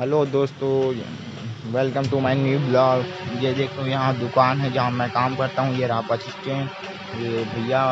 hello दोस्तों welcome to my new blog ये देखो, यहाँ दुकान है जहाँ मैं काम करता हूँ, ये रहा बस स्टैंड ये भैया